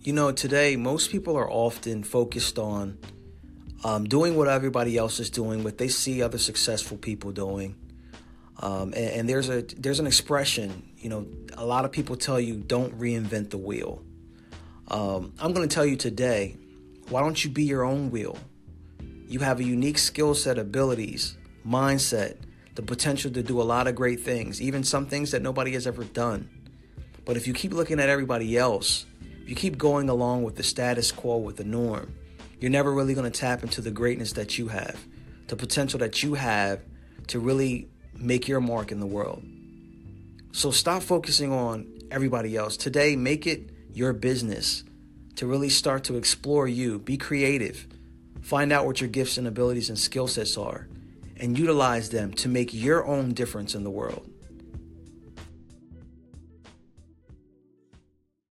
You know, today most people are often focused on um, doing what everybody else is doing, what they see other successful people doing. Um, and, and, there's a there's an expression, you know, a lot of people tell you don't reinvent the wheel. Um, I'm going to tell you today, why don't you be your own wheel? You have a unique skill set, abilities, mindset, the potential to do a lot of great things, even some things that nobody has ever done. But if you keep looking at everybody else, you keep going along with the status quo, with the norm, you're never really going to tap into the greatness that you have, the potential that you have to really make your mark in the world. So stop focusing on everybody else. Today, make it your business to really start to explore you, be creative, find out what your gifts and abilities and skill sets are, and utilize them to make your own difference in the world.